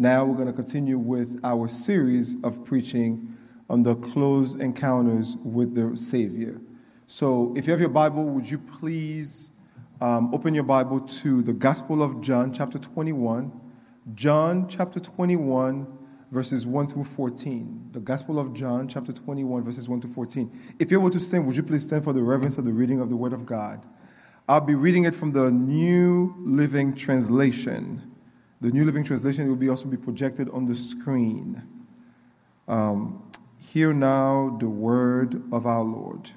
Now we're going to continue with our series of preaching on the close encounters with the Savior. So, if you have your Bible, would you please um, open your Bible to the Gospel of John, chapter 21. John, chapter 21, verses 1 through 14. The Gospel of John, chapter 21, verses 1 to 14. If you're able to stand, would you please stand for the reverence of the reading of the Word of God? I'll be reading it from the New Living Translation. The New Living Translation will be also be projected on the screen. Um, hear now the word of our Lord.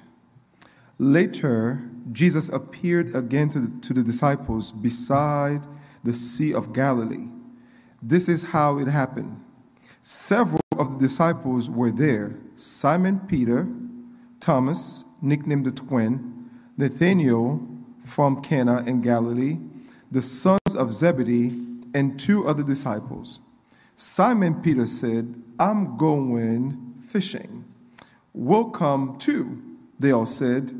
Later, Jesus appeared again to the, to the disciples beside the Sea of Galilee. This is how it happened. Several of the disciples were there Simon Peter, Thomas, nicknamed the twin, Nathanael from Cana in Galilee, the sons of Zebedee, and two other disciples. Simon Peter said, I'm going fishing. We'll come too, they all said.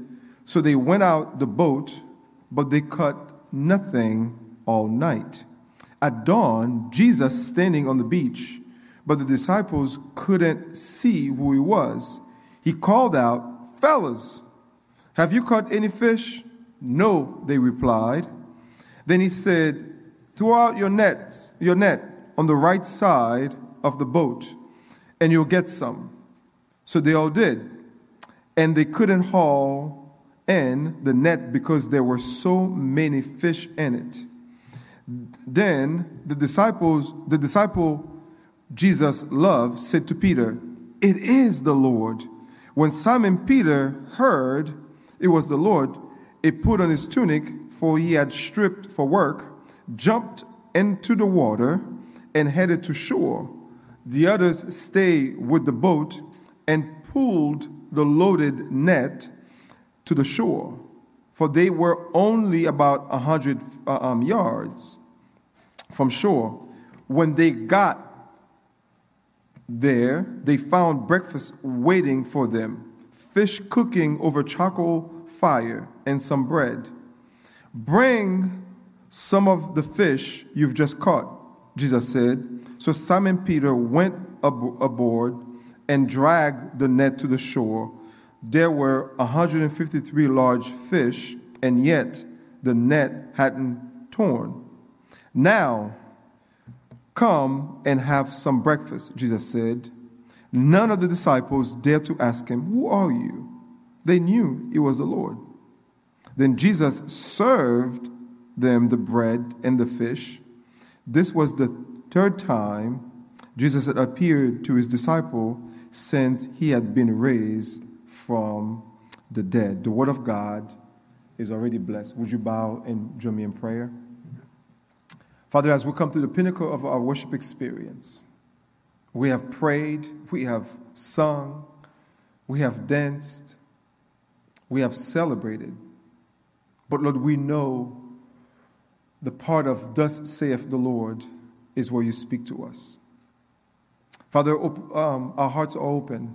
So they went out the boat, but they caught nothing all night. At dawn, Jesus standing on the beach, but the disciples couldn't see who he was. He called out, Fellas, have you caught any fish? No, they replied. Then he said, Throw out your net, your net on the right side of the boat, and you'll get some. So they all did. And they couldn't haul in the net because there were so many fish in it. Then the disciples, the disciple Jesus loved, said to Peter, It is the Lord. When Simon Peter heard it was the Lord, he put on his tunic, for he had stripped for work jumped into the water and headed to shore. The others stayed with the boat and pulled the loaded net to the shore, for they were only about a hundred uh, um, yards from shore. When they got there, they found breakfast waiting for them fish cooking over charcoal fire and some bread. Bring some of the fish you've just caught, Jesus said. So Simon Peter went ab- aboard and dragged the net to the shore. There were 153 large fish, and yet the net hadn't torn. Now, come and have some breakfast, Jesus said. None of the disciples dared to ask him, Who are you? They knew it was the Lord. Then Jesus served them the bread and the fish. This was the third time Jesus had appeared to his disciple since he had been raised from the dead. The word of God is already blessed. Would you bow and join me in prayer? Father, as we come to the pinnacle of our worship experience, we have prayed, we have sung, we have danced, we have celebrated. But Lord, we know the part of thus saith the Lord is where you speak to us. Father, um, our hearts are open.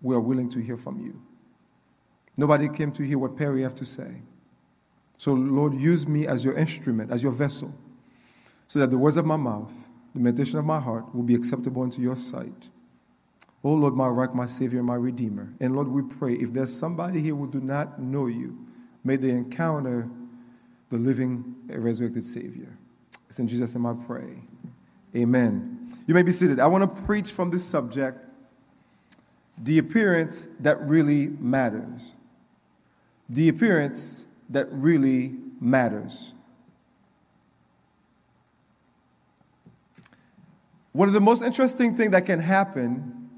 We are willing to hear from you. Nobody came to hear what Perry have to say. So, Lord, use me as your instrument, as your vessel, so that the words of my mouth, the meditation of my heart will be acceptable unto your sight. Oh, Lord, my rock, my Savior, my Redeemer. And Lord, we pray if there's somebody here who do not know you, may they encounter the living, resurrected Savior. It's in Jesus' name I pray. Amen. You may be seated. I want to preach from this subject the appearance that really matters. The appearance that really matters. One of the most interesting things that can happen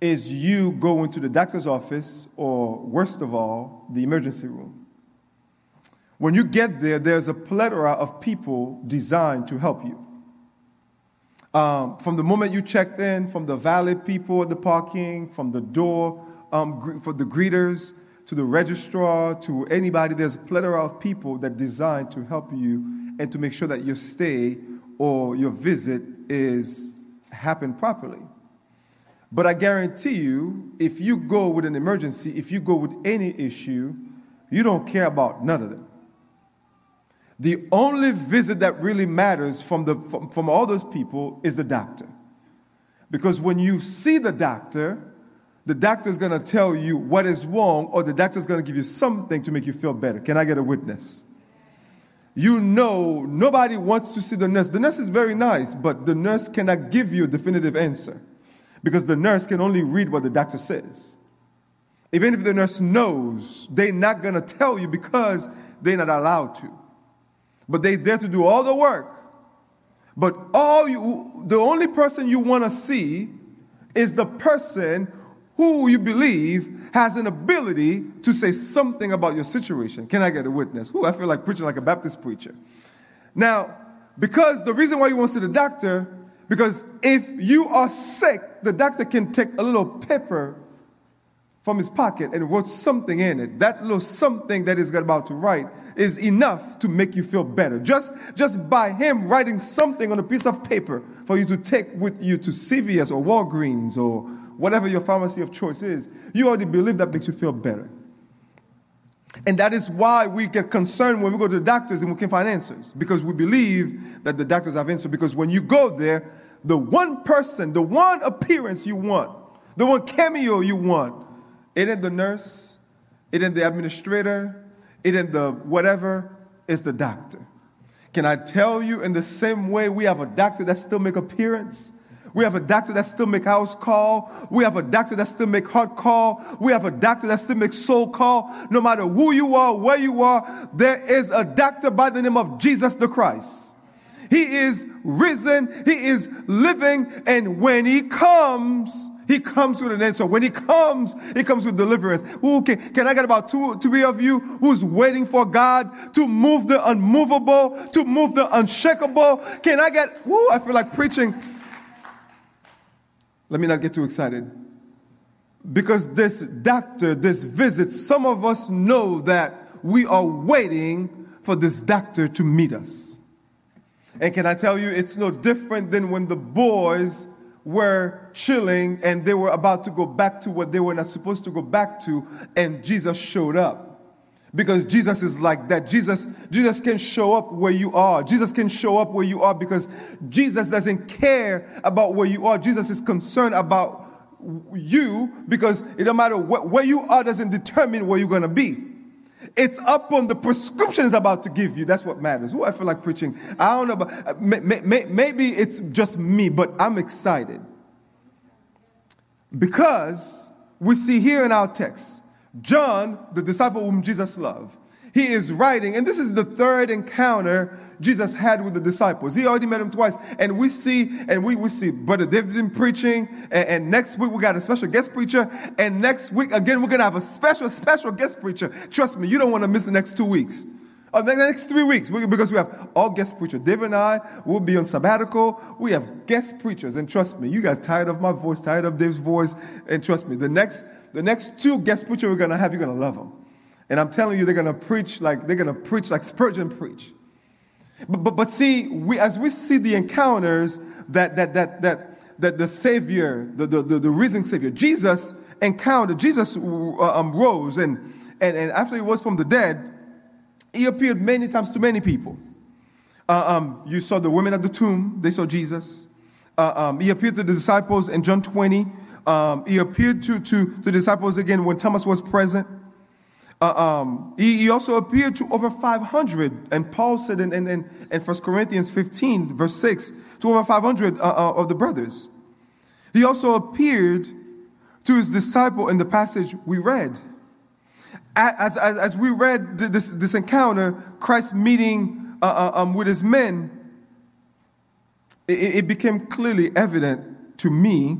is you go into the doctor's office, or worst of all, the emergency room. When you get there, there's a plethora of people designed to help you. Um, from the moment you checked in, from the valet people at the parking, from the door, um, for the greeters, to the registrar, to anybody, there's a plethora of people that designed to help you and to make sure that your stay or your visit is happen properly. But I guarantee you, if you go with an emergency, if you go with any issue, you don't care about none of them. The only visit that really matters from, the, from, from all those people is the doctor. Because when you see the doctor, the doctor is going to tell you what is wrong, or the doctor is going to give you something to make you feel better. Can I get a witness? You know, nobody wants to see the nurse. The nurse is very nice, but the nurse cannot give you a definitive answer because the nurse can only read what the doctor says. Even if the nurse knows, they're not going to tell you because they're not allowed to but they there to do all the work. But all you, the only person you want to see is the person who you believe has an ability to say something about your situation. Can I get a witness? Who I feel like preaching like a Baptist preacher. Now, because the reason why you want to see the doctor, because if you are sick, the doctor can take a little paper from his pocket and wrote something in it. That little something that he's about to write is enough to make you feel better. Just, just by him writing something on a piece of paper for you to take with you to CVS or Walgreens or whatever your pharmacy of choice is, you already believe that makes you feel better. And that is why we get concerned when we go to the doctors and we can't find answers because we believe that the doctors have answers. Because when you go there, the one person, the one appearance you want, the one cameo you want, it ain't the nurse, it ain't the administrator, it ain't the whatever, it's the doctor. Can I tell you in the same way we have a doctor that still make appearance? We have a doctor that still make house call. We have a doctor that still make heart call. We have a doctor that still make soul call. No matter who you are, where you are, there is a doctor by the name of Jesus the Christ. He is risen. He is living. And when he comes, he comes with an answer. When he comes, he comes with deliverance. Who can, can I get about two, three of you who's waiting for God to move the unmovable, to move the unshakable? Can I get, whoo, I feel like preaching. Let me not get too excited. Because this doctor, this visit, some of us know that we are waiting for this doctor to meet us. And can I tell you, it's no different than when the boys were chilling and they were about to go back to what they were not supposed to go back to, and Jesus showed up. Because Jesus is like that. Jesus, Jesus can show up where you are. Jesus can show up where you are because Jesus doesn't care about where you are. Jesus is concerned about you because it don't matter what, where you are doesn't determine where you're going to be. It's up on the prescription is about to give you. That's what matters. Who I feel like preaching. I don't know, but uh, maybe it's just me, but I'm excited. Because we see here in our text, John, the disciple whom Jesus loved, he is writing, and this is the third encounter Jesus had with the disciples. He already met them twice, and we see, and we, we see Brother David been preaching, and, and, next week we got a special guest preacher, and next week again we're gonna have a special, special guest preacher. Trust me, you don't want to miss the next two weeks. Or the next three weeks, because we have all guest preachers. David and I will be on sabbatical. We have guest preachers, and trust me, you guys tired of my voice, tired of Dave's voice, and trust me, the next, the next two guest preachers we're gonna have, you're gonna love them. And I'm telling you, they're to preach like they're to preach like Spurgeon preach. But, but, but see, we, as we see the encounters that, that, that, that, that the Savior, the, the, the, the risen Savior, Jesus encountered, Jesus uh, um, rose, and, and, and after he was from the dead, he appeared many times to many people. Uh, um, you saw the women at the tomb, they saw Jesus. Uh, um, he appeared to the disciples in John 20. Um, he appeared to, to the disciples again when Thomas was present. Uh, um, he, he, also appeared to over 500, and Paul said in, in, in, in 1 Corinthians 15, verse 6, to over 500 uh, uh, of the brothers. He also appeared to his disciple in the passage we read. As, as, as we read this, this encounter, Christ meeting uh, uh, um, with his men, it, it became clearly evident to me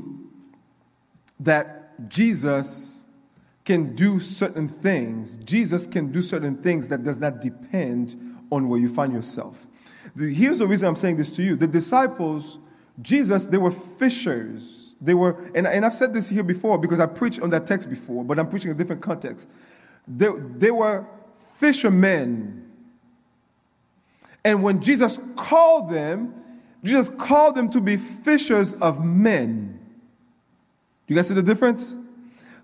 that Jesus can do certain things. Jesus can do certain things that does not depend on where you find yourself. Here's the reason I'm saying this to you. The disciples, Jesus, they were fishers. They were, and, and I've said this here before because I preached on that text before, but I'm preaching a different context. They, they were fishermen. And when Jesus called them, Jesus called them to be fishers of men. You guys see the difference?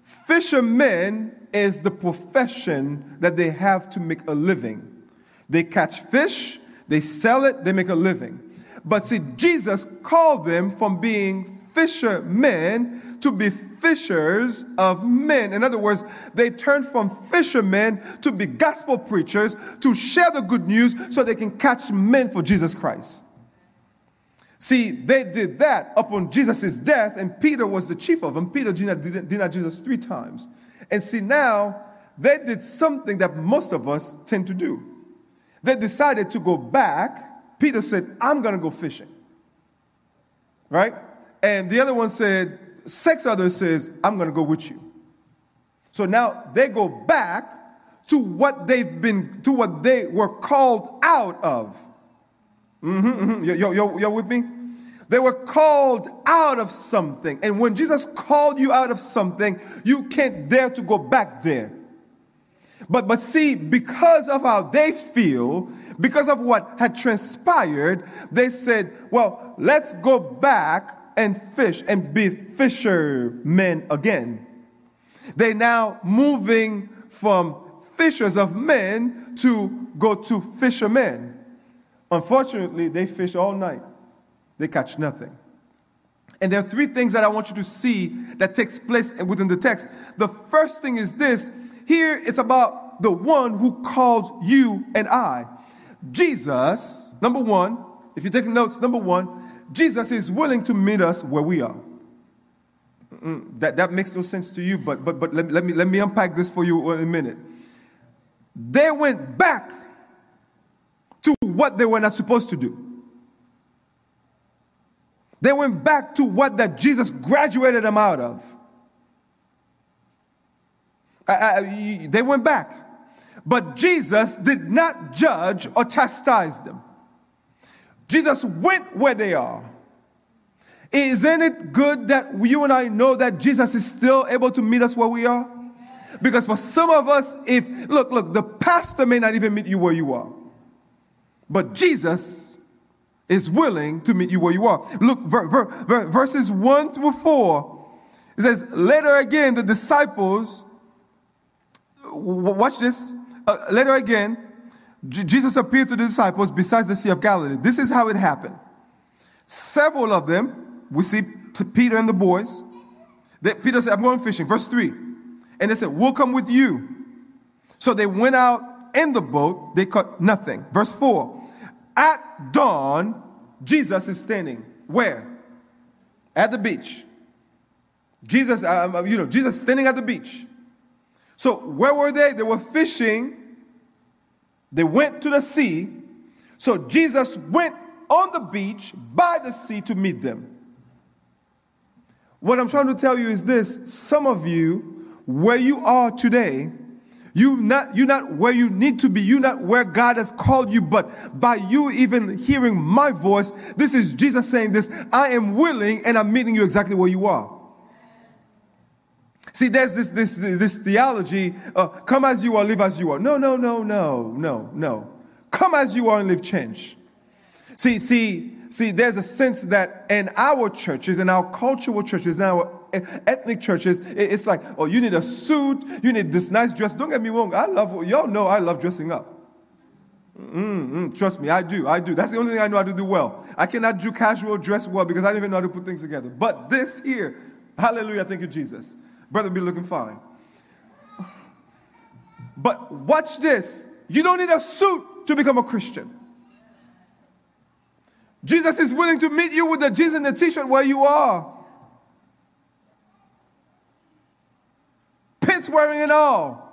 Fishermen is the profession that they have to make a living. They catch fish, they sell it, they make a living. But see, Jesus called them from being fishermen to be fishers of men. In other words, they turned from fishermen to be gospel preachers to share the good news so they can catch men for Jesus Christ. See, they did that upon Jesus' death, and Peter was the chief of them. Peter denied Jesus three times. And see, now they did something that most of us tend to do. They decided to go back. Peter said, I'm going to go fishing. Right? And the other one said, six others says, I'm going to go with you. So now they go back to what they've been, to what they were called out of. Mm-hmm, mm-hmm. You're, you're, you're with me? They were called out of something. And when Jesus called you out of something, you can't dare to go back there. But, but see, because of how they feel, because of what had transpired, they said, well, let's go back and fish and be fishermen again. They're now moving from fishers of men to go to fishermen. Unfortunately, they fish all night. They catch nothing. And there are three things that I want you to see that takes place within the text. The first thing is this here it's about the one who calls you and I. Jesus, number one, if you take notes, number one, Jesus is willing to meet us where we are. That, that makes no sense to you, but, but, but let, let, me, let me unpack this for you in a minute. They went back to what they were not supposed to do. They went back to what that Jesus graduated them out of. They went back. But Jesus did not judge or chastise them. Jesus went where they are. Isn't it good that you and I know that Jesus is still able to meet us where we are? Because for some of us, if, look, look, the pastor may not even meet you where you are, but Jesus is willing to meet you where you are. Look, ver, ver, ver, verses 1 through 4, it says, Later again, the disciples, watch this, uh, later again, Jesus appeared to the disciples besides the Sea of Galilee. This is how it happened. Several of them, we see Peter and the boys. They, Peter said, I'm going fishing. Verse 3. And they said, We'll come with you. So they went out in the boat. They caught nothing. Verse 4. At dawn, Jesus is standing. Where? At the beach. Jesus, uh, you know, Jesus standing at the beach. So where were they? They were fishing they went to the sea. So Jesus went on the beach by the sea to meet them. What I'm trying to tell you is this some of you, where you are today, you not you're not where you need to be you're not where god has called you but by you even hearing my voice this is jesus saying this i am willing and i'm meeting you exactly where you are See, there's this, this, this theology uh, come as you are, live as you are. No, no, no, no, no, no. Come as you are and live change. See, see, see, there's a sense that in our churches, in our cultural churches, in our ethnic churches, it's like, oh, you need a suit, you need this nice dress. Don't get me wrong, I love, y'all know I love dressing up. Mm-hmm. Trust me, I do. I do. That's the only thing I know how to do well. I cannot do casual dress well because I don't even know how to put things together. But this here, hallelujah, thank you, Jesus. Brother be looking fine. But watch this. You don't need a suit to become a Christian. Jesus is willing to meet you with the jeans and the t-shirt where you are. Wearing and all.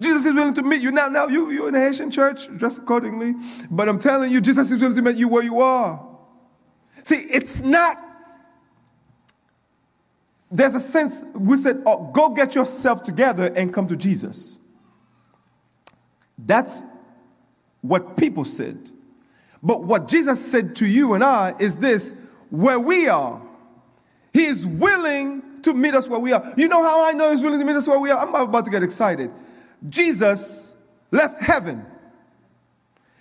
Jesus is willing to meet you. Now, now you, you're in a Haitian church, dress accordingly. But I'm telling you, Jesus is willing to meet you where you are. See, it's not there's a sense we said, oh, go get yourself together and come to Jesus. That's what people said. But what Jesus said to you and I is this where we are, He is willing to meet us where we are. You know how I know He's willing to meet us where we are? I'm about to get excited. Jesus left heaven,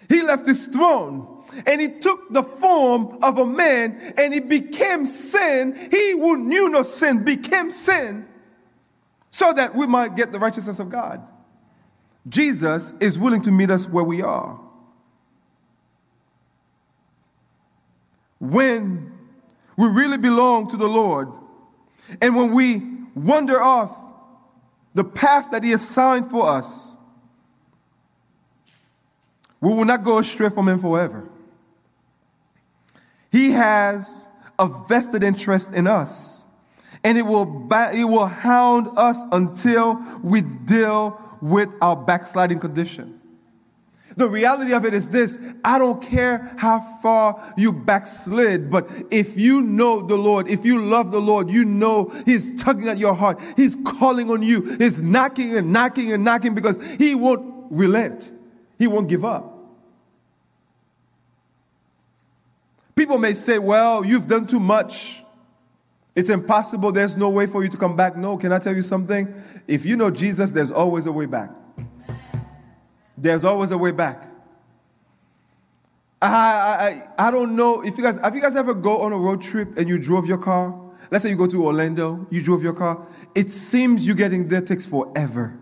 He left His throne. And he took the form of a man and he became sin. He who knew no sin became sin so that we might get the righteousness of God. Jesus is willing to meet us where we are. When we really belong to the Lord, and when we wander off the path that He assigned for us, we will not go astray from Him forever. He has a vested interest in us, and it will, it will hound us until we deal with our backsliding condition. The reality of it is this I don't care how far you backslid, but if you know the Lord, if you love the Lord, you know He's tugging at your heart, He's calling on you, He's knocking and knocking and knocking because He won't relent, He won't give up. People may say, Well, you've done too much. It's impossible. There's no way for you to come back. No, can I tell you something? If you know Jesus, there's always a way back. There's always a way back. I, I, I don't know if you guys have you guys ever go on a road trip and you drove your car? Let's say you go to Orlando, you drove your car. It seems you getting there takes forever.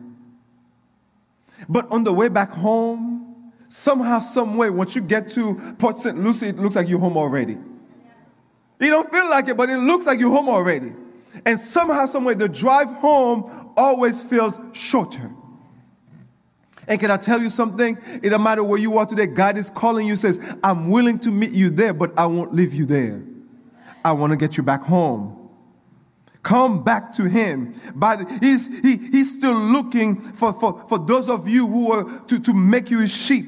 But on the way back home, somehow, some way, once you get to Port St. Lucie, it looks like you're home already. You don't feel like it, but it looks like you're home already. And somehow, some way, the drive home always feels shorter. And can I tell you something? It doesn't matter where you are today. God is calling you, says, I'm willing to meet you there, but I won't leave you there. I want to get you back home. Come back to him. By the, he's, he, he's still looking for, for, for those of you who are to, to make you his sheep.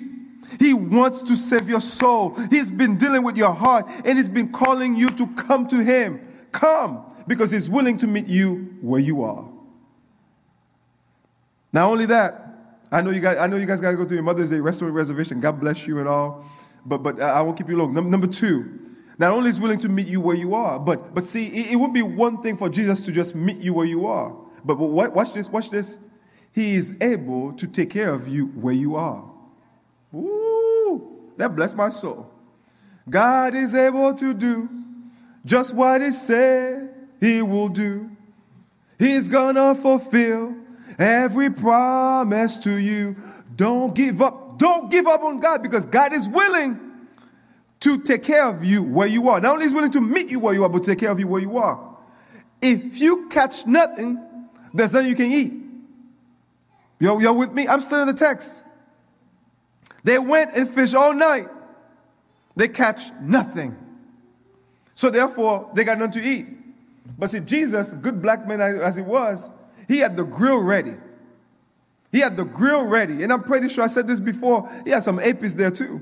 He wants to save your soul. He's been dealing with your heart and he's been calling you to come to him. Come because he's willing to meet you where you are. Not only that, I know you guys, I know you guys got to go to your Mother's Day restaurant reservation. God bless you and all. But, but I won't keep you long. Number two, not only is willing to meet you where you are, but, but see, it, it would be one thing for Jesus to just meet you where you are. But, but watch this, watch this. He is able to take care of you where you are. Ooh, that bless my soul. God is able to do just what He said He will do. He's gonna fulfill every promise to you. Don't give up. Don't give up on God because God is willing to take care of you where you are. Not only is willing to meet you where you are, but take care of you where you are. If you catch nothing, there's nothing you can eat. You're, you're with me? I'm still in the text. They went and fished all night. They catch nothing. So therefore, they got nothing to eat. But see, Jesus, good black man as he was, he had the grill ready. He had the grill ready. And I'm pretty sure I said this before. He had some apis there too.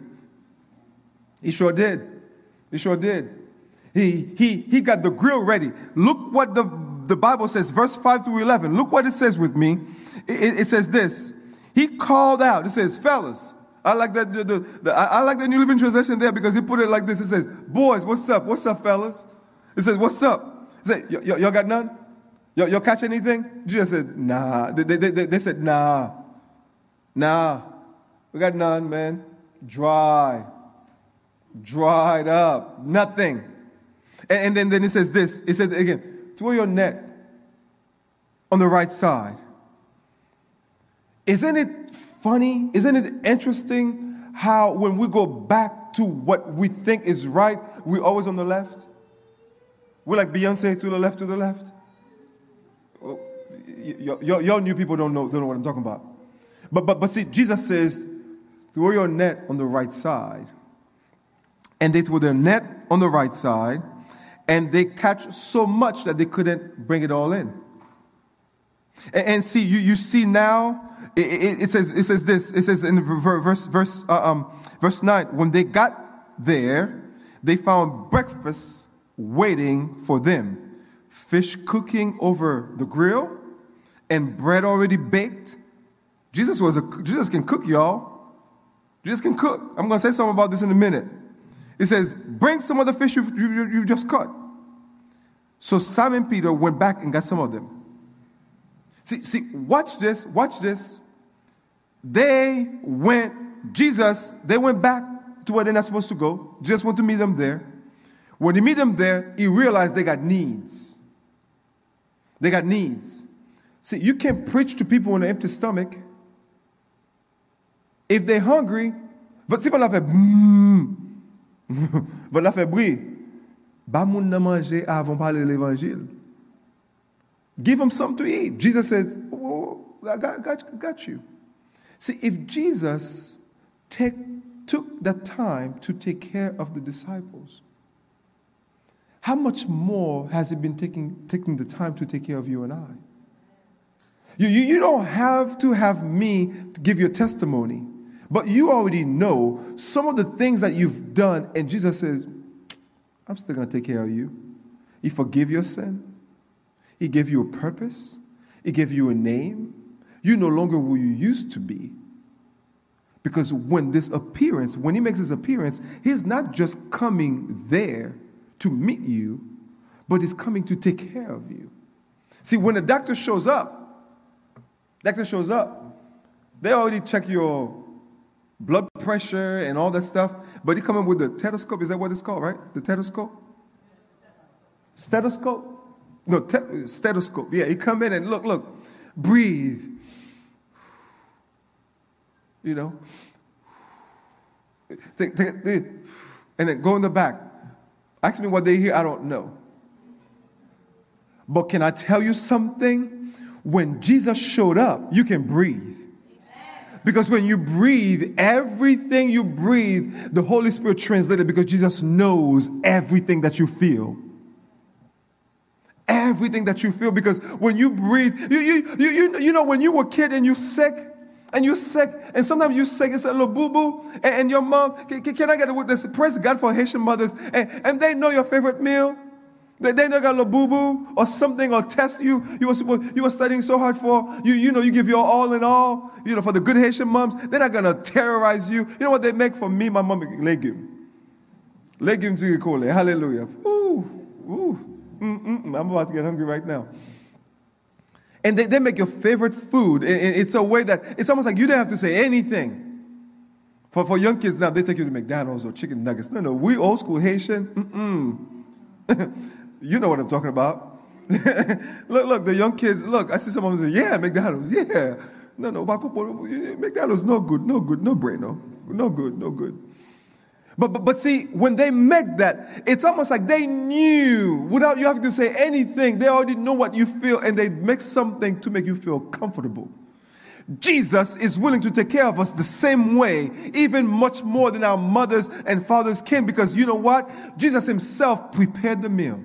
He sure did. He sure did. He, he, he got the grill ready. Look what the, the Bible says, verse 5 through 11. Look what it says with me. It, it says this. He called out. It says, fellas. I like that. The, the, the, I like the New Living Translation there because he put it like this. It says, boys, what's up? What's up, fellas? It says, what's up? He said, y'all got none? Y'all, y'all catch anything? Jesus said, nah. They, they, they, they said, nah. Nah. We got none, man. Dry. Dried up. Nothing. And, and then, then it says this. It said again, throw your net on the right side. Isn't it funny? Isn't it interesting how when we go back to what we think is right, we're always on the left? We're like Beyonce to the left, to the left y'all new people don't know, don't know what I'm talking about. But, but, but see, Jesus says, throw your net on the right side. And they threw their net on the right side, and they catch so much that they couldn't bring it all in. And, and see, you, you see now, it, it, it, says, it says this, it says in verse, verse, uh, um, verse 9, when they got there, they found breakfast waiting for them fish cooking over the grill and bread already baked. Jesus was a Jesus can cook, y'all. Jesus can cook. I'm going to say something about this in a minute. It says, "Bring some of the fish you've, you, you just caught." So Simon Peter went back and got some of them. See, see, watch this, watch this. They went, Jesus, they went back to where they're not supposed to go. Just went to meet them there. When he meet them there, he realized they got needs. They got needs. See, you can't preach to people on an empty stomach. If they're hungry, but si on a fait, but on a fait bruit, Ba moun nan manje avant parler l'évangile. Give them something to eat. Jesus says, oh, I got, got, got you. See, if Jesus take, took the time to take care of the disciples, how much more has he been taking, taking the time to take care of you and I? You, you, you don't have to have me to give your testimony, but you already know some of the things that you've done, and Jesus says, I'm still going to take care of you. He forgave your sin. He gave you a purpose. He gave you a name. You're no longer who you used to be. Because when this appearance, when he makes his appearance, he's not just coming there to meet you, but he's coming to take care of you. See, when a doctor shows up, doctor shows up, they already check your blood pressure and all that stuff, but he coming with the stethoscope. Is that what it's called, right? The stethoscope? Stethoscope? No, te- stethoscope. Yeah, he come in and look, look, breathe. You know? Think, think, think, and then go in the back. Ask me what they hear, I don't know. But can I tell you something? When Jesus showed up, you can breathe. Because when you breathe, everything you breathe, the Holy Spirit translated because Jesus knows everything that you feel. Everything that you feel. Because when you breathe, you, you, you, you, you know, when you were a kid and you're sick, and you're sick, and sometimes you're sick, it's a little boo boo, and, and, your mom, can, can, I get a witness? Praise God for Haitian mothers, and, and they know your favorite meal. They, they know got a little boo boo or something or test you. You were, you were studying so hard for. You, you know, you give your all in all, you know, for the good Haitian moms. They're not going to terrorize you. You know what they make for me? My mom, legume. Legume to. Hallelujah. Ooh, ooh. Mm-mm-mm. I'm about to get hungry right now. And they, they make your favorite food. And it's a way that it's almost like you don't have to say anything. For, for young kids now, they take you to McDonald's or chicken nuggets. No, no, we old school Haitian. you know what I'm talking about. look, look, the young kids, look, I see some of them say, yeah, McDonald's, yeah. No, no, McDonald's no good, no good, no brainer. No good, no good. But, but, but see, when they make that, it's almost like they knew without you having to say anything. They already know what you feel and they make something to make you feel comfortable. Jesus is willing to take care of us the same way, even much more than our mothers and fathers can, because you know what? Jesus himself prepared the meal.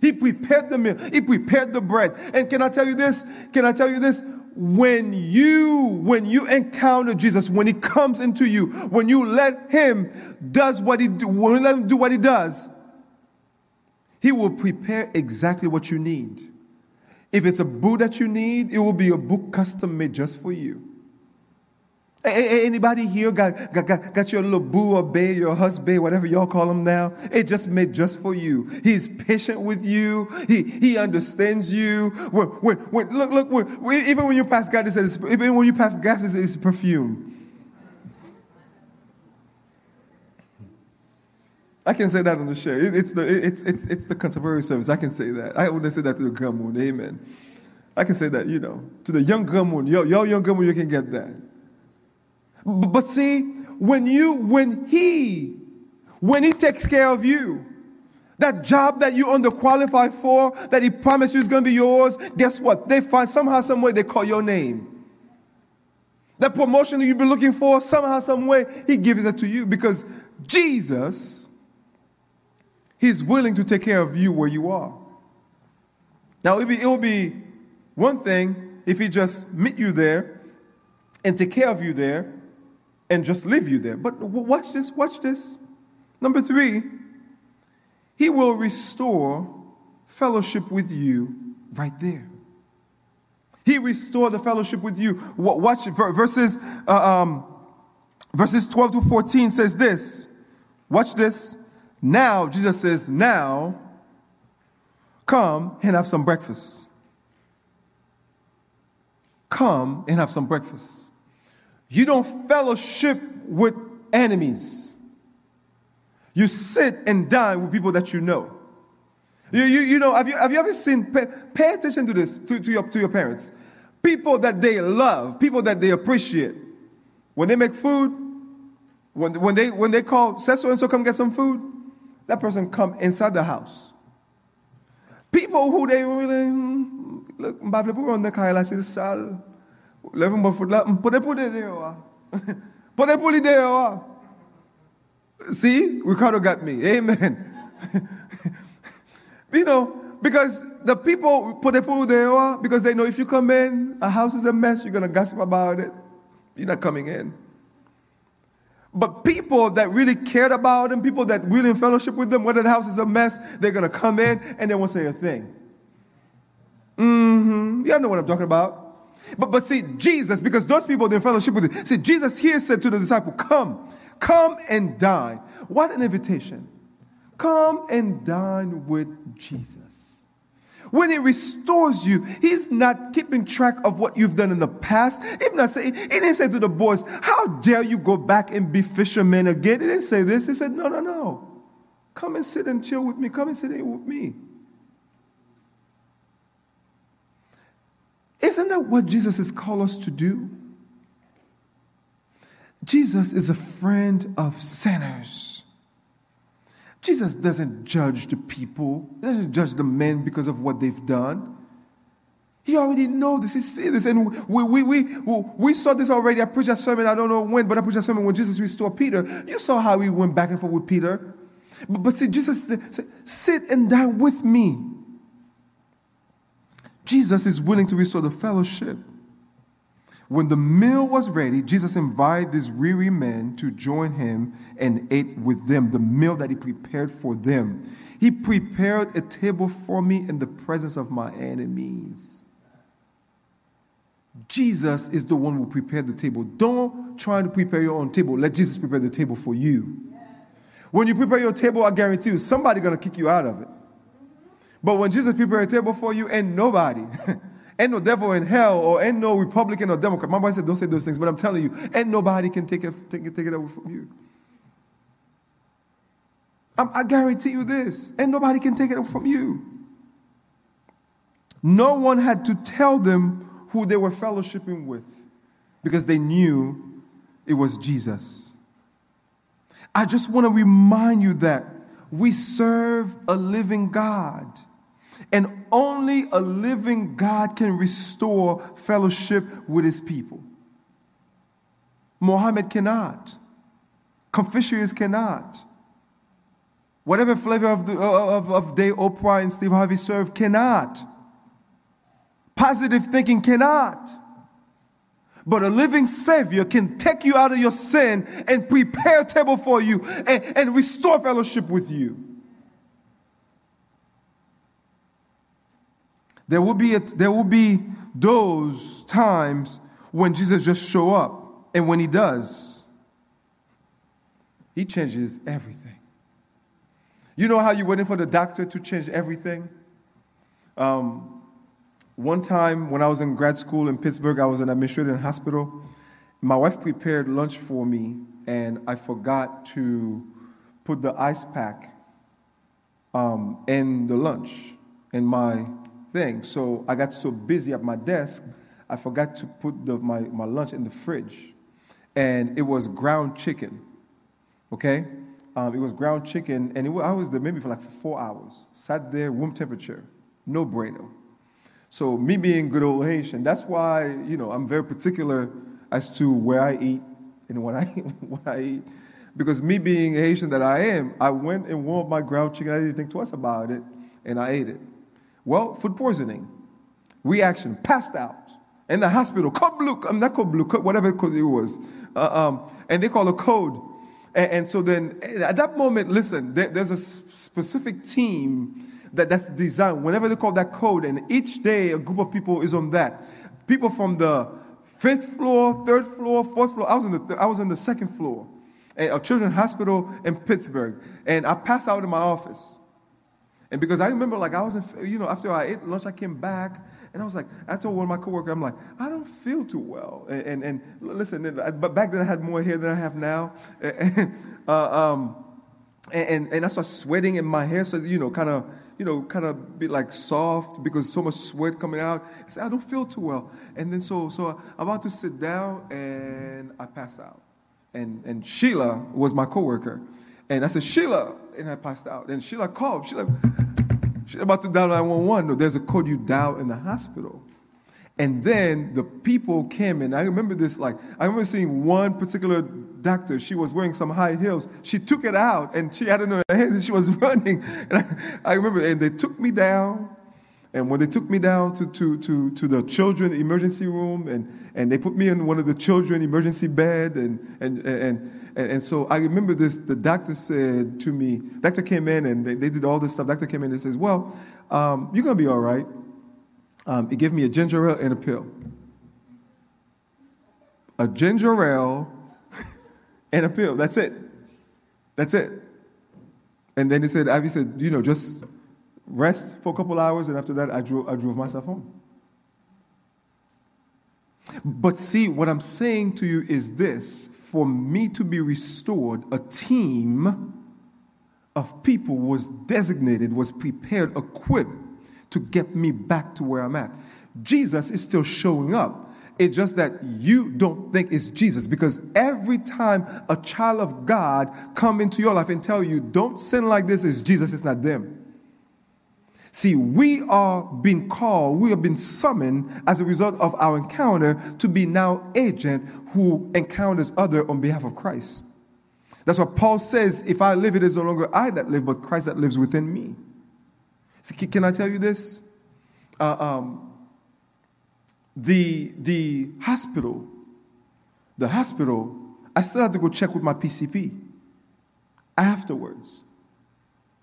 He prepared the meal. He prepared the bread. And can I tell you this? Can I tell you this? When you when you encounter Jesus, when he comes into you, when you let him does what he do, when you let him do what he does, he will prepare exactly what you need. If it's a book that you need, it will be a book custom made just for you. Anybody here got, got, got, your little boo or bae, your husband, whatever y'all call him now? It just made just for you. He's patient with you. He, he understands you. When, when, when, look, look, when, even when you pass gas, even when you pass gas, it's, it's perfume. I can say that on the show. it's, the, it's, it's, it's the contemporary service. I can say that. I wouldn't say that to the Gamoon. Amen. I can say that, you know, to the young Gamoon. Your, your young Gamoon, you can get that. But see, when you, when he, when he takes care of you, that job that you underqualified for, that he promised you is going to be yours, guess what? They find somehow, some way they call your name. That promotion that you've been looking for, somehow, some way, he gives it to you because Jesus, he's willing to take care of you where you are. Now, it will be, be one thing if he just meet you there and take care of you there, and just leave you there. But watch this, watch this. Number three, he will restore fellowship with you right there. He restored the fellowship with you. Watch verses, uh, um, verses 12 to 14 says this. Watch this. Now, Jesus says, now come and have some breakfast. Come and have some breakfast. You don't fellowship with enemies. You sit and dine with people that you know. You, you, you know, have you, have you ever seen, pay, pay attention to this, to, to, your, to your parents. People that they love, people that they appreciate. When they make food, when, when, they, when they call, say so and so, come get some food, that person come inside the house. People who they really, look, mbavle pou ronde kaya la sil sal, leve mbo foot la, pote pou de de wa. Pote pou li de wa. See, Ricardo got me. Amen. you know, because the people put who they are because they know if you come in, a house is a mess, you're going to gossip about it. You're not coming in. But people that really cared about them, people that really in fellowship with them, whether the house is a mess, they're going to come in and they won't say a thing. Mm-hmm. Y'all know what I'm talking about. But, but see, Jesus, because those people in fellowship with him, see, Jesus here said to the disciple, Come, come and dine. What an invitation. Come and dine with Jesus. When he restores you, he's not keeping track of what you've done in the past. Even not say, he didn't say to the boys, How dare you go back and be fishermen again? He didn't say this. He said, No, no, no. Come and sit and chill with me. Come and sit with me. Isn't that what Jesus has called us to do? Jesus is a friend of sinners. Jesus doesn't judge the people, he doesn't judge the men because of what they've done. He already knows this. He sees this. And we, we, we, we saw this already. I preached a sermon, I don't know when, but I preached a sermon when Jesus restored Peter. You saw how he went back and forth with Peter. But, but see, Jesus said, sit and dine with me. Jesus is willing to restore the fellowship. When the meal was ready, Jesus invited these weary men to join him and ate with them the meal that he prepared for them. He prepared a table for me in the presence of my enemies. Jesus is the one who prepared the table. Don't try to prepare your own table. Let Jesus prepare the table for you. When you prepare your table, I guarantee you, somebody's going to kick you out of it. But when Jesus prepared a table for you, and nobody, Ain't no devil in hell or ain't no Republican or Democrat. My wife said, don't say those things, but I'm telling you, ain't nobody can take it, take it, take it away from you. I'm, I guarantee you this. Ain't nobody can take it away from you. No one had to tell them who they were fellowshipping with because they knew it was Jesus. I just want to remind you that we serve a living God. And only a living God can restore fellowship with his people. Mohammed cannot. Confucius cannot. Whatever flavor of, the, of, of Day Oprah and Steve Harvey serve cannot. Positive thinking cannot. But a living Savior can take you out of your sin and prepare a table for you and, and restore fellowship with you. There will be, a, there will be those times when Jesus just show up. And when he does, he changes everything. You know how you're waiting for the doctor to change everything? Um, one time when I was in grad school in Pittsburgh, I was an administrator in hospital. My wife prepared lunch for me, and I forgot to put the ice pack um, in the lunch in my thing. So I got so busy at my desk, I forgot to put the, my, my lunch in the fridge. And it was ground chicken, okay? Um, it was ground chicken, and it was, I was there maybe for like four hours. Sat there, room temperature, no bueno. So me being good old Haitian, that's why, you know, I'm very particular as to where I eat and what I, what I eat. Because me being Haitian that I am, I went and warmed my ground chicken. I didn't think twice about it, and I ate it. Well, food poisoning, reaction, passed out. In the hospital, code blue, I'm not code blue, code, whatever code it was. Uh, um, and they call a code. And, and, so then at that moment, listen, there, there's a specific team that, that's designed. Whenever they call that code, and each day a group of people is on that. People from the fifth floor, third floor, fourth floor. I was in the, th- I was in the second floor at a children's hospital in Pittsburgh. And I passed out in my office. And because I remember, like, I was, in, you know, after I ate lunch, I came back, and I was like, I told one of my coworkers, I'm like, I don't feel too well. And, and, and listen, but back then I had more hair than I have now. uh, um, and, and I started sweating in my hair, so, you know, kind of, you know, kind of be like soft because so much sweat coming out. I said, I don't feel too well. And then so, so I'm about to sit down, and I pass out. And, and Sheila was my coworker. And I said, Sheila. And I passed out. And Sheila called. Sheila, she's about to dial 911. No, there's a code you dial in the hospital. And then the people came in. I remember this, like, I remember seeing one particular doctor. She was wearing some high heels. She took it out and she had it in her hands and she was running. And I, I remember, and they took me down. And when they took me down to, to, to, to the children emergency room, and, and they put me in one of the children emergency bed, and, and, and, and, and so I remember this, the doctor said to me, doctor came in and they, they did all this stuff. Doctor came in and says, well, um, you're going to be all right. Um, he gave me a ginger ale and a pill. A ginger ale and a pill. That's it. That's it. And then he said, Ivy said, you know, just rest for a couple hours, and after that, I drove, I drove myself home. But see, what I'm saying to you is this for me to be restored, a team of people was designated, was prepared, equipped to get me back to where I'm at. Jesus is still showing up. It's just that you don't think it's Jesus because every time a child of God come into your life and tell you, don't sin like this, it's Jesus, it's not them. See, we are being called, we have been summoned as a result of our encounter to be now agent who encounters other on behalf of Christ. That's what Paul says, if I live, it is no longer I that live, but Christ that lives within me. See, can I tell you this? Uh, um, the, the hospital, the hospital, I still had to go check with my PCP afterwards.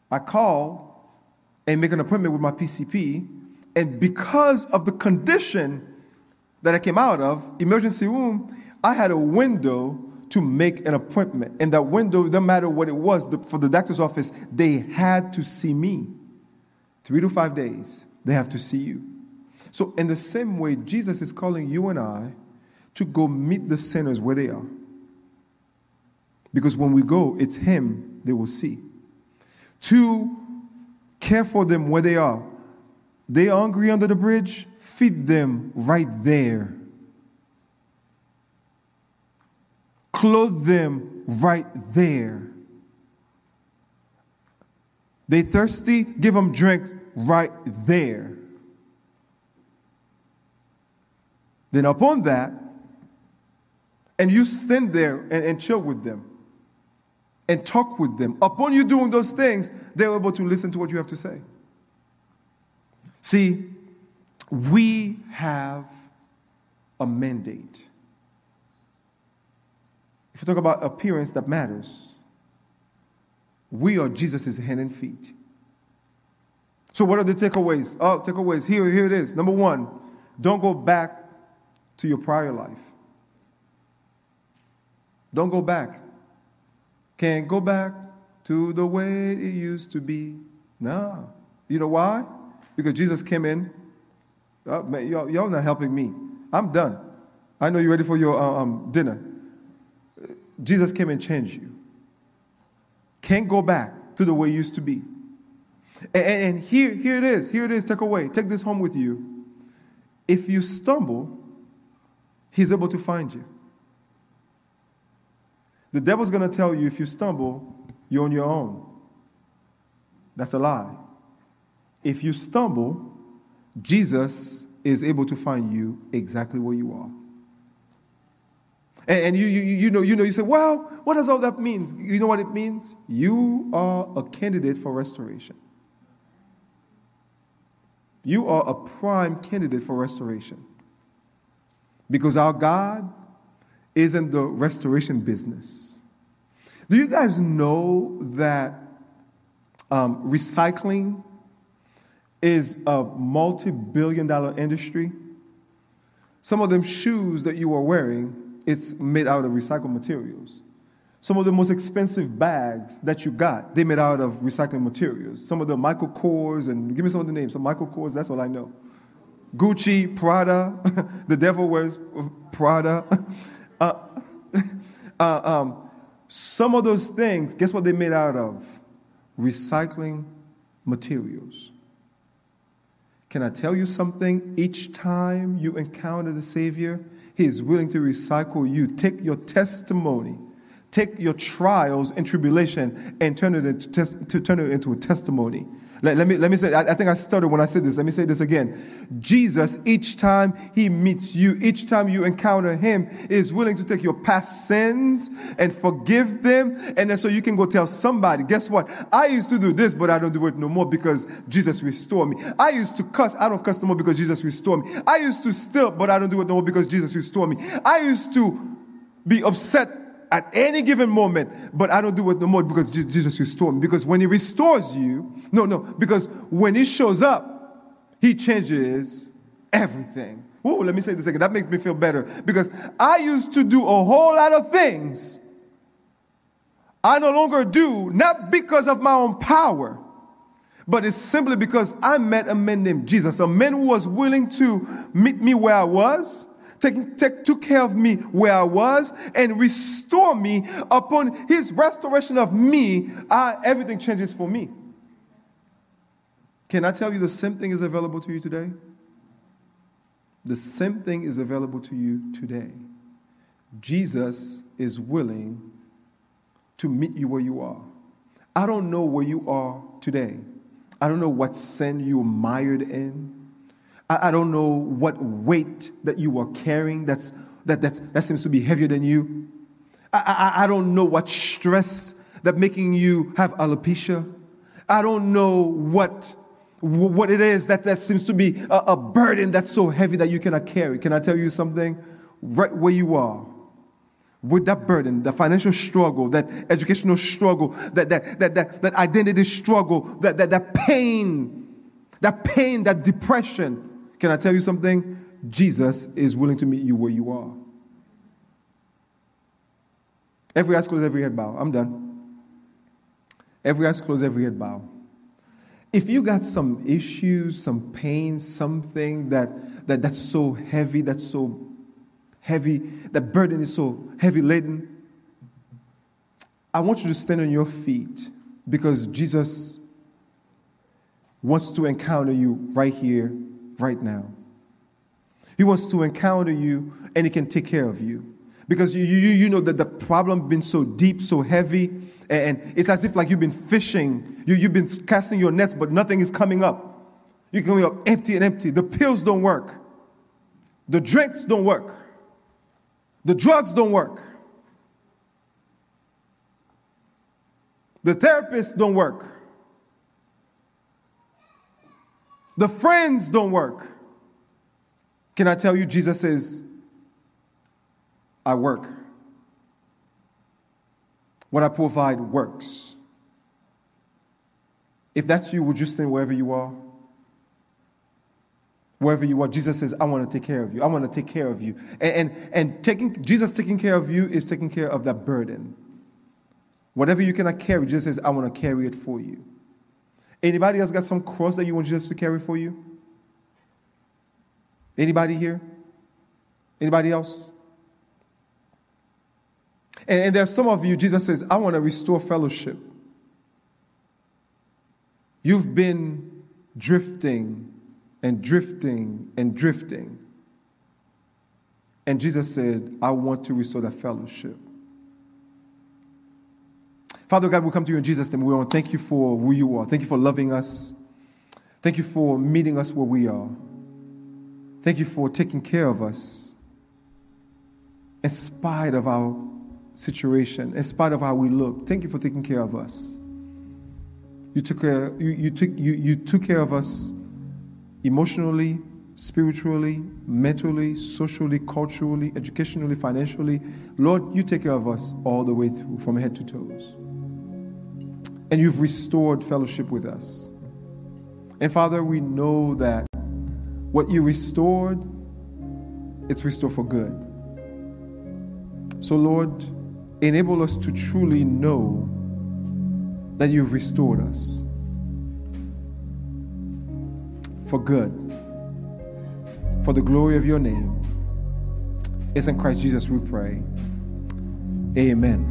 I called and make an appointment with my PCP. And because of the condition that I came out of, emergency room, I had a window to make an appointment. And that window, no matter what it was, the, for the doctor's office, they had to see me. Three to five days, they have to see you. So, in the same way, Jesus is calling you and I to go meet the sinners where they are. Because when we go, it's Him they will see. To Care for them where they are. They are hungry under the bridge, feed them right there. Clothe them right there. They thirsty, give them drinks right there. Then upon that, and you stand there and, and chill with them and talk with them. Upon you doing those things, they're able to listen to what you have to say. See, we have a mandate. If you talk about appearance that matters, we are Jesus' hand and feet. So, what are the takeaways? Oh, takeaways. Here, here it is. Number one, don't go back to your prior life. Don't go back. Can't go back to the way it used to be. No. You know why? Because Jesus came in. Oh, man, y'all, y'all not helping me. I'm done. I know you're ready for your uh, um, dinner. Jesus came and changed you. Can't go back to the way it used to be. And, and here, here it is. Here it is. Take away. Take this home with you. If you stumble, he's able to find you. The devil's going to tell you if you stumble, you're on your own. That's a lie. If you stumble, Jesus is able to find you exactly where you are. And, and you, you, you, know, you know, you say, well, what does all that mean? You know what it means? You are a candidate for restoration. You are a prime candidate for restoration. Because our God is in the restoration business. Do you guys know that um, recycling is a multi billion dollar industry? Some of them shoes that you are wearing, it's made out of recycled materials. Some of the most expensive bags that you got, they made out of recycling materials. Some of the Michael Kors, and give me some of the names. So Michael Kors, that's all I know. Gucci, Prada, the devil wears Prada. Uh, uh, um, some of those things, guess what they made out of? Recycling materials. Can I tell you something? Each time you encounter the Savior, He is willing to recycle you. Take your testimony, take your trials and tribulation and turn it into, tes- to turn it into a testimony. Let, let, me, let me say, I, I think I started when I said this. Let me say this again. Jesus, each time he meets you, each time you encounter him, is willing to take your past sins and forgive them. And then so you can go tell somebody, guess what? I used to do this, but I don't do it no more because Jesus restored me. I used to cuss, I don't cuss no more because Jesus restored me. I used to steal, but I don't do it no more because Jesus restored me. I used to be upset at any given moment, but I don't do it no more because Jesus restored me. Because when He restores you, no, no, because when He shows up, He changes everything. Oh, let me say this again. That makes me feel better because I used to do a whole lot of things I no longer do, not because of my own power, but it's simply because I met a man named Jesus, a man who was willing to meet me where I was take, take, took care of me where I was and restore me upon his restoration of me, I, everything changes for me. Can I tell you the same thing is available to you today? The same thing is available to you today. Jesus is willing to meet you where you are. I don't know where you are today. I don't know what sin you're mired in. I, don't know what weight that you are carrying that's, that, that's, that seems to be heavier than you. I, I, I don't know what stress that making you have alopecia. I don't know what, what it is that, that seems to be a, a burden that's so heavy that you cannot carry. Can I tell you something? Right where you are, with that burden, the financial struggle, that educational struggle, that, that, that, that, that identity struggle, that, that, that pain, that pain, that depression, can I tell you something? Jesus is willing to meet you where you are. Every eyes closed, every head bow. I'm done. Every eyes closed, every head bow. If you got some issues, some pain, something that, that that's so heavy, that's so heavy, that burden is so heavy laden, I want you to stand on your feet because Jesus wants to encounter you right here right now. He wants to encounter you and he can take care of you. Because you, you, you know that the problem been so deep, so heavy, and it's as if like you've been fishing, you, you've been casting your nets, but nothing is coming up. You're coming up empty and empty. The pills don't work. The drinks don't work. The drugs don't work. The therapists don't work. The friends don't work. Can I tell you, Jesus says, I work. What I provide works. If that's you, would you stand wherever you are? Wherever you are, Jesus says, I want to take care of you. I want to take care of you. And, and, and taking, Jesus taking care of you is taking care of that burden. Whatever you cannot carry, Jesus says, I want to carry it for you. Anybody else got some cross that you want Jesus to carry for you? Anybody here? Anybody else? And, and there are some of you, Jesus says, I want to restore fellowship. You've been drifting and drifting and drifting. And Jesus said, I want to restore that fellowship. Father God, we come to you in Jesus' name. We want to thank you for who you are. Thank you for loving us. Thank you for meeting us where we are. Thank you for taking care of us in spite of our situation, in spite of how we look. Thank you for taking care of us. You took care, you, you, took, you, you took care of us emotionally, spiritually, mentally, socially, culturally, educationally, financially. Lord, you take care of us all the way through, from head to toes and you've restored fellowship with us. And Father, we know that what you restored, it's restored for good. So, Lord, enable us to truly know that you've restored us for good, for the glory of your name. It's in Christ Jesus we pray. Amen.